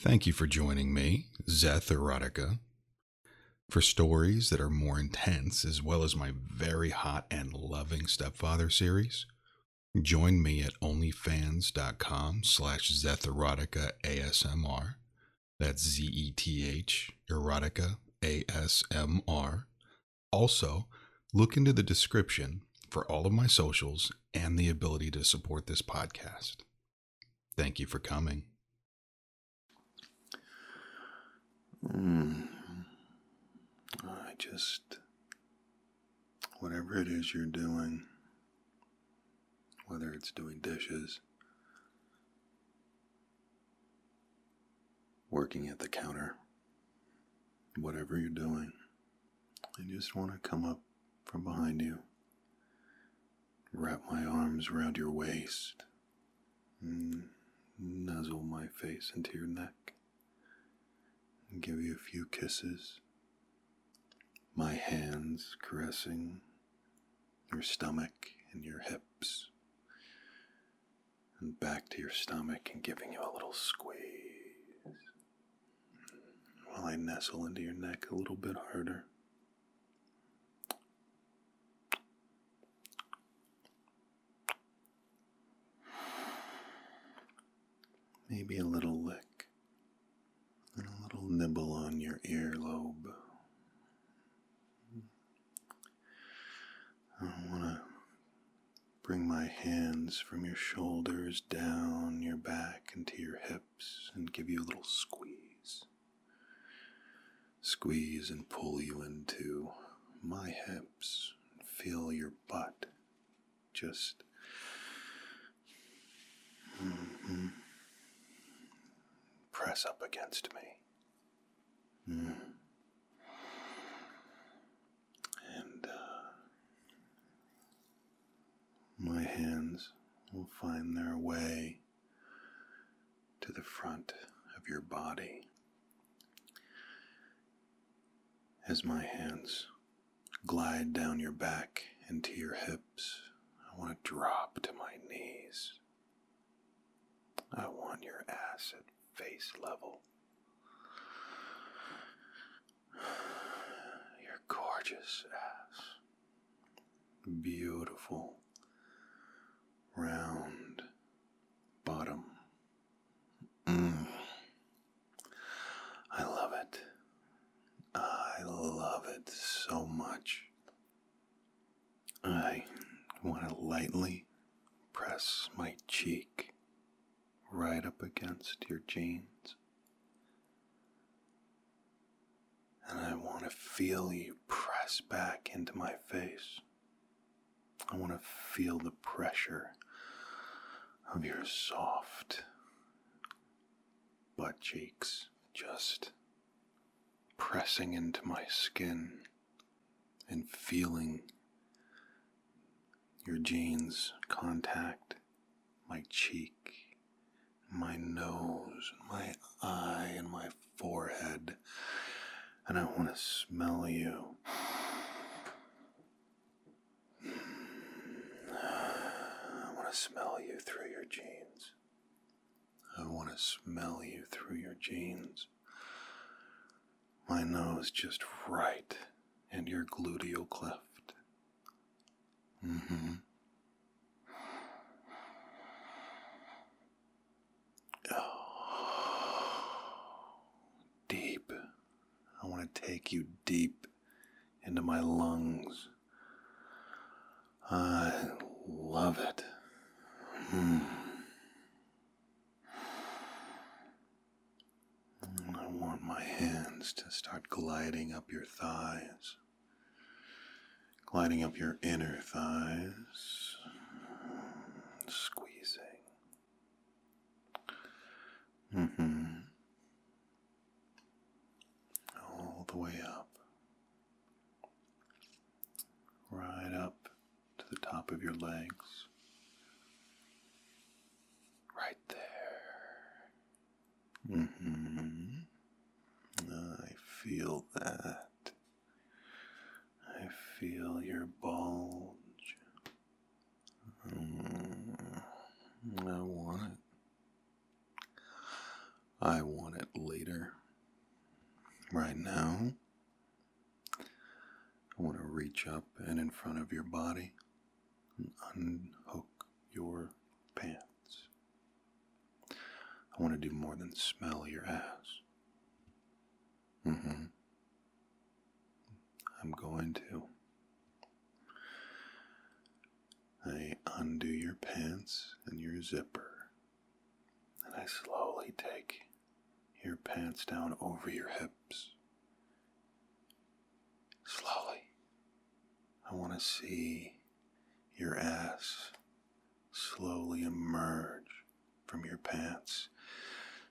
Thank you for joining me, Zeth Erotica, for stories that are more intense, as well as my very hot and loving stepfather series. Join me at onlyfans.com slash Zetherotica ASMR. That's Z-E-T-H, erotica, A-S-M-R. Also, look into the description for all of my socials and the ability to support this podcast. Thank you for coming. Mm. I just, whatever it is you're doing, whether it's doing dishes, working at the counter, whatever you're doing, I just want to come up from behind you, wrap my arms around your waist, nuzzle my face into your neck and give you a few kisses. My hands caressing your stomach and your hips, and back to your stomach and giving you a little squeeze. While I nestle into your neck a little bit harder. Maybe a little lick nibble on your earlobe. I want to bring my hands from your shoulders down your back into your hips and give you a little squeeze. Squeeze and pull you into my hips. Feel your butt just. Mhm press up against me. Mm. And uh, my hands will find their way to the front of your body. As my hands glide down your back into your hips, I want to drop to my knees. I want your ass at face level. Your gorgeous ass. Beautiful, round bottom. Mm. I love it. I love it so much. I want to lightly press my cheek right up against your jeans. And I want to feel you press back into my face. I want to feel the pressure of your soft butt cheeks just pressing into my skin and feeling your jeans contact my cheek my nose, my eye, and my forehead. And I want to smell you. I want to smell you through your jeans. I want to smell you through your jeans. My nose just right and your gluteal cleft. Mm-hmm. Deep. I want to take you deep into my lungs. I love it. Mm. I want my hands to start gliding up your thighs, gliding up your inner thighs, squeezing. Mm-hmm. All the way up. Right up to the top of your legs. Right there. Mm-hmm. I feel that. I feel your bulge. Mm, I want it. I want it Right now, I want to reach up and in front of your body and unhook your pants. I want to do more than smell your ass. Mm-hmm. I'm going to. I undo your pants and your zipper, and I slowly take pants down over your hips. Slowly. I want to see your ass slowly emerge from your pants,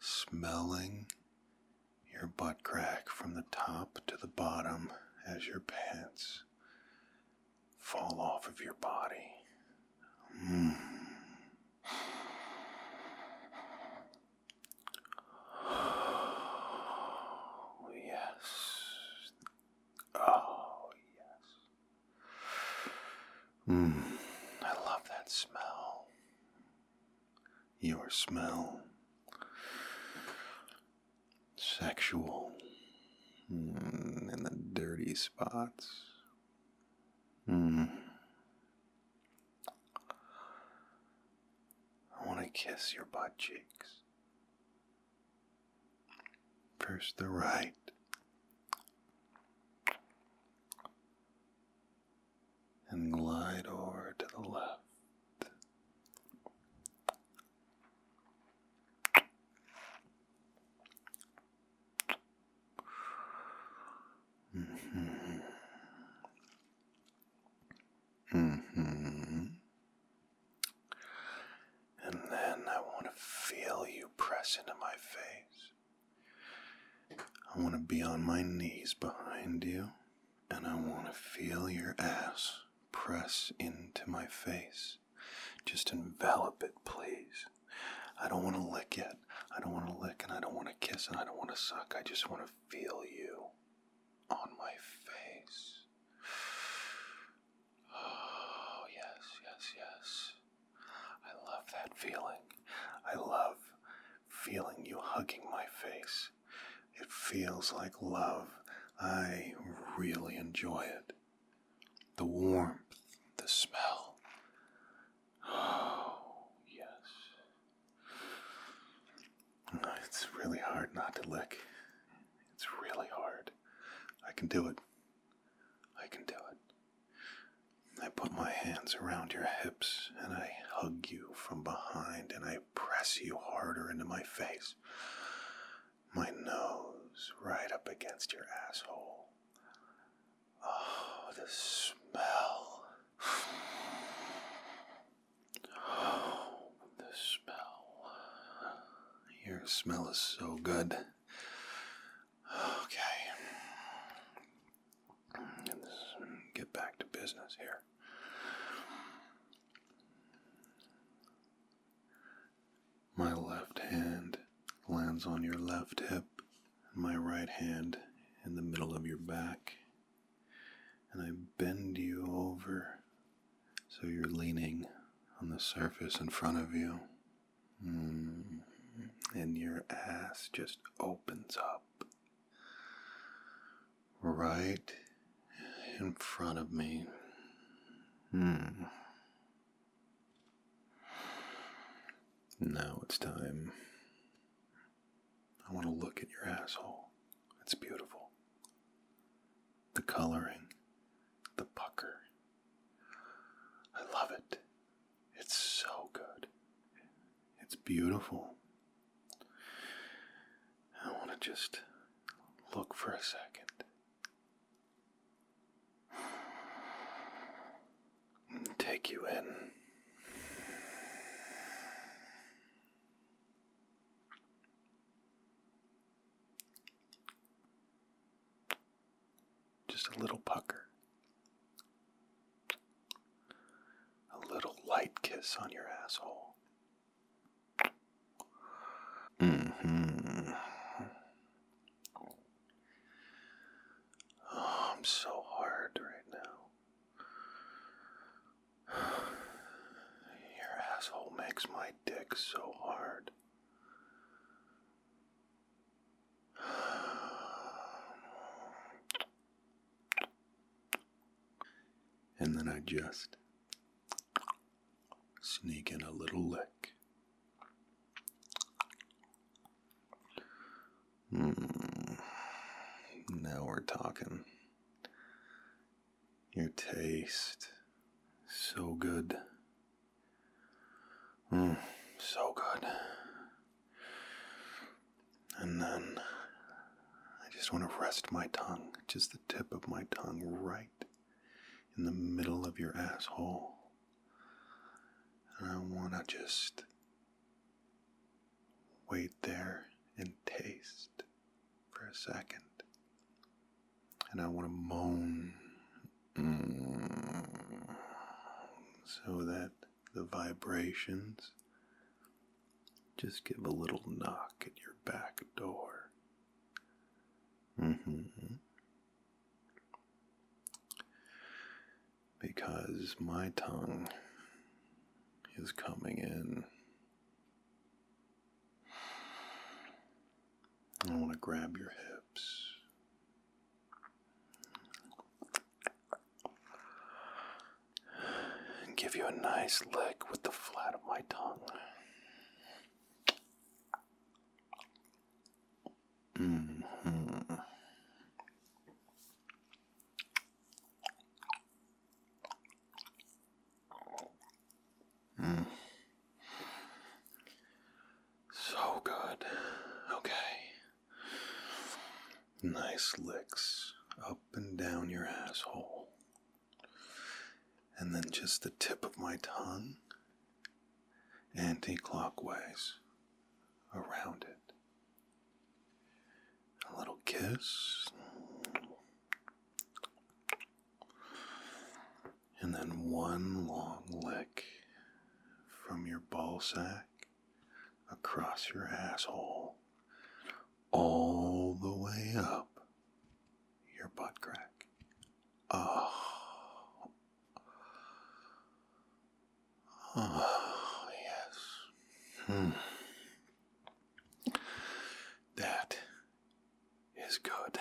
smelling your butt crack from the top to the bottom as your pants fall off of your body. Mm. Oh, yes. Oh, yes. Mm, I love that smell. Your smell. Sexual. Mm, in the dirty spots. Mm. I want to kiss your butt cheeks. First the right. And glide over to the left. Mm-hmm. Mm-hmm. And then I want to feel you press into my face. I want to be on my knees behind you, and I want to feel your ass press into my face. Just envelop it, please. I don't want to lick it. I don't want to lick, and I don't want to kiss, and I don't want to suck. I just want to feel you on my face. Oh, yes, yes, yes. I love that feeling. I love feeling you hugging my face. It feels like love. I really enjoy it. The warmth, the smell. Oh, yes. It's really hard not to lick. It's really hard. I can do it. I can do it. I put my hands around your hips and I hug you from behind and I press you harder into my face. My nose right up against your asshole. Oh, the smell. Oh, the smell. Your smell is so good. Okay. Let's get back to business here. My left hand lands on your left hip, my right hand in the middle of your back. And I bend you over so you're leaning on the surface in front of you. Mm. And your ass just opens up right in front of me. Hmm. Now it's time. I want to look at your asshole. It's beautiful. The coloring, the pucker. I love it. It's so good. It's beautiful. I want to just look for a second. Take you in. Just a little pucker. A little light kiss on your asshole. Mm-hmm. Oh, I'm so hard right now. Your asshole makes my dick so hard. then I just sneak in a little lick. Hmm. Now we're talking. Your taste. So good. Mmm, so good. And then I just want to rest my tongue, just the tip of my tongue, right in the middle of your asshole. And I want to just wait there and taste for a second. And I want to moan mm, so that the vibrations just give a little knock at your back door. Because my tongue is coming in. I want to grab your hips. And give you a nice lick with the flat of my tongue. Mm-hmm. Mm. So good. Okay. Nice licks up and down your asshole. And then just the tip of my tongue anti clockwise around it. A little kiss. And then one long lick from your ball sack across your asshole, all the way up your butt crack. Oh. Oh, yes. Hmm. That is good.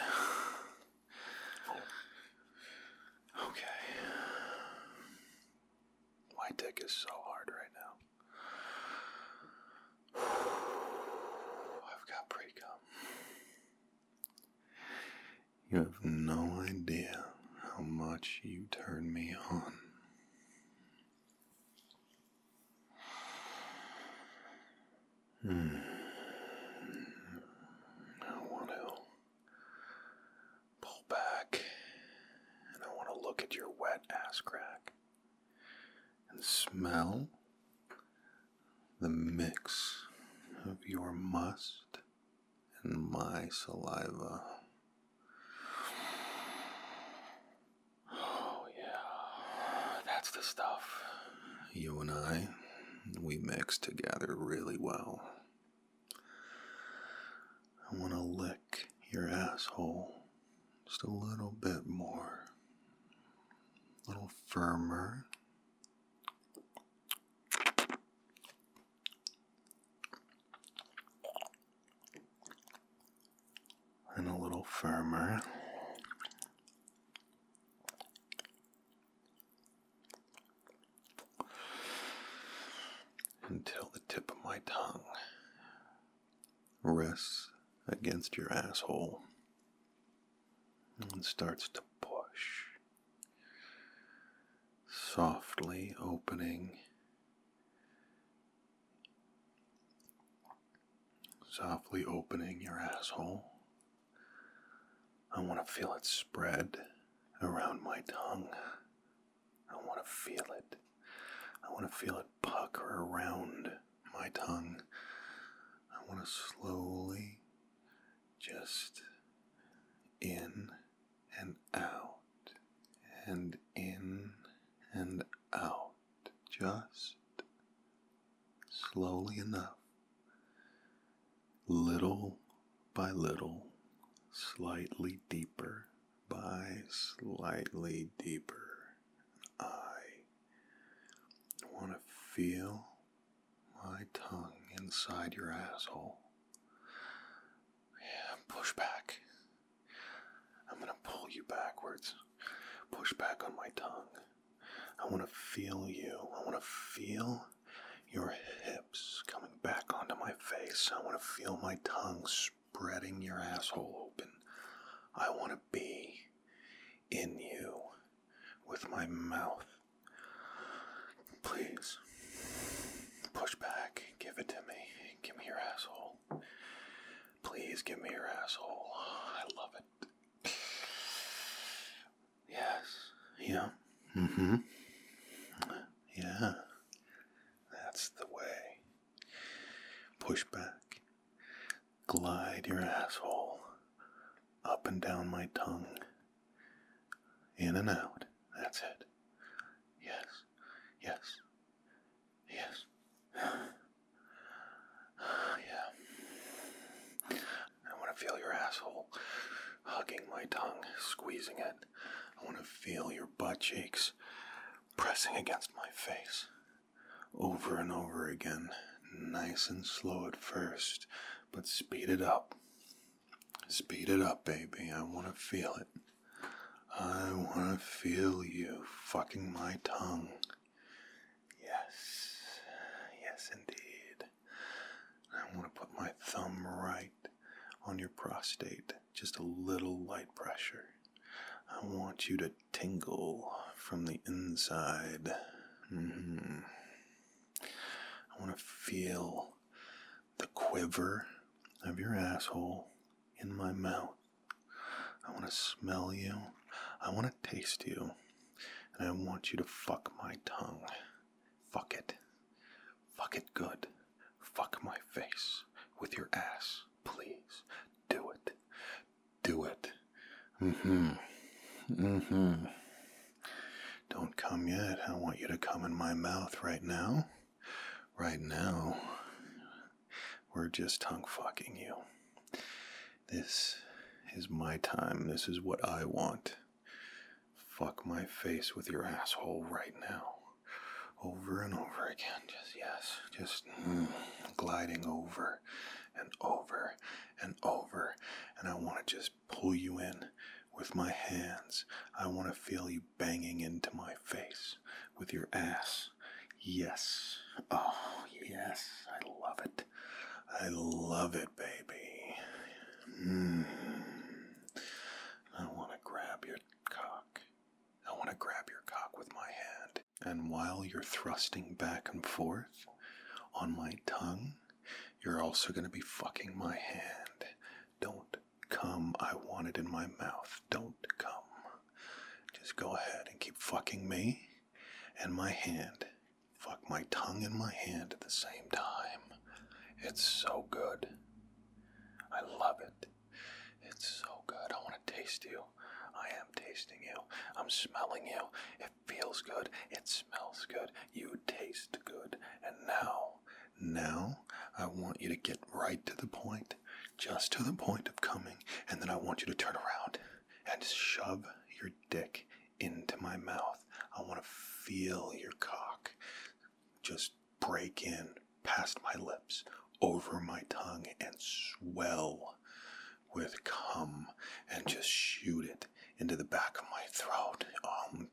Okay. My dick is so hard right now. I've got pre cum. You have no idea how much you turn me on. Hmm. I want to pull back and I want to look at your wet ass crack and smell the mix of your must and my saliva. Oh, yeah, that's the stuff. You and I, we mix together really well. I want to lick your asshole just a little bit more, a little firmer. And a little firmer. Until the tip of my tongue rests against your asshole and starts to push, softly opening, softly opening your asshole. I want to feel it spread around my tongue. I want to feel it. I want to feel it pucker around my tongue. I want to slowly just in and out and in and out. Just slowly enough, little by little, slightly deeper by slightly deeper. I want to feel my tongue inside your asshole. Yeah, push back. I'm gonna pull you backwards. Push back on my tongue. I want to feel you. I want to feel your hips coming back onto my face. I want to feel my tongue spreading your asshole open. I want to be in you with my mouth. Please, push back. Give it to me. Give me your asshole. Please give me your asshole. I love it. Yes. Yeah. Mm hmm. Yeah. That's the way. Push back. Glide your asshole up and down my tongue. In and out. That's it. Yes. Yes. Yes. yeah. I want to feel your asshole hugging my tongue, squeezing it. I want to feel your butt cheeks pressing against my face over and over again. Nice and slow at first, but speed it up. Speed it up, baby. I want to feel it. I want to feel you fucking my tongue. Yes, yes, indeed. I want to put my thumb right on your prostate, just a little light pressure. I want you to tingle from the inside. Mm-hmm. I want to feel the quiver of your asshole in my mouth. I want to smell you. I want to taste you. And I want you to fuck my tongue. Fuck it. Fuck it good. Fuck my face with your ass. Please. Do it. Do it. Mm hmm. Mm hmm. Don't come yet. I want you to come in my mouth right now. Right now. We're just tongue fucking you. This is my time. This is what I want. Fuck my face with your asshole right now. Over and over again. Just, yes. Just mm, gliding over and over and over. And I want to just pull you in with my hands. I want to feel you banging into my face with your ass. Yes. Oh, yes. I love it. I love it, baby. Mm. I want to grab your cock. I want to grab your cock with my hand. And while you're thrusting back and forth on my tongue, you're also going to be fucking my hand. Don't come. I want it in my mouth. Don't come. Just go ahead and keep fucking me and my hand. Fuck my tongue and my hand at the same time. It's so good. I love it. It's so good. I want to taste you. I am tasting you. I'm smelling you. It feels good. It smells good. You taste good. And now, now, I want you to get right to the point, just to the point of coming, and then I want you to turn around and shove your dick into my mouth. I want to feel your cock just break in past my lips, over my tongue, and swell with cum and just shoot it into the back of my throat. Um,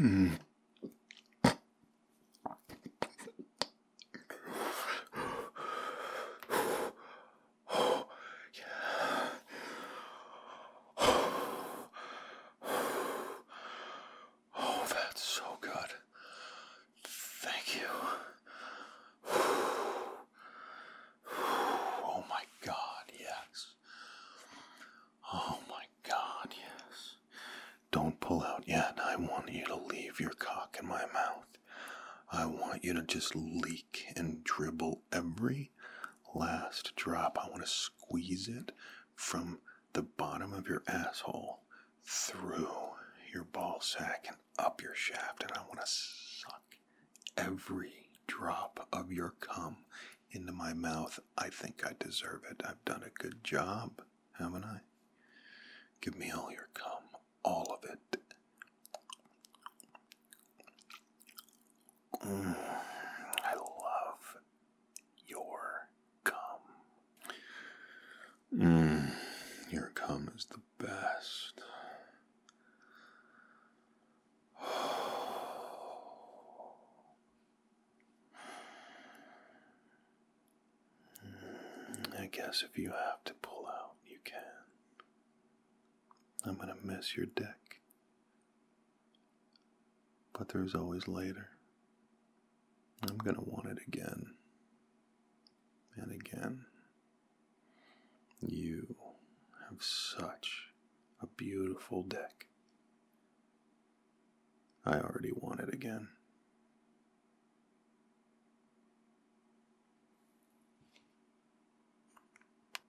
Oh, that's so good. Thank you. Oh my God, yes. Oh my God, yes. Don't pull out yet. I want you to leave your cock in my mouth. I want you to just leak and dribble every last drop. I want to squeeze it from the bottom of your asshole through your ball sack and up your shaft, and I want to suck every drop of your cum into my mouth. I think I deserve it. I've done a good job, haven't I? Give me all your cum, all of it. Mm, Mm, your cum is the best. I guess if you have to pull out, you can. I'm gonna miss your dick. But there's always later. I'm gonna want it again and again. You have such a beautiful deck. I already want it again.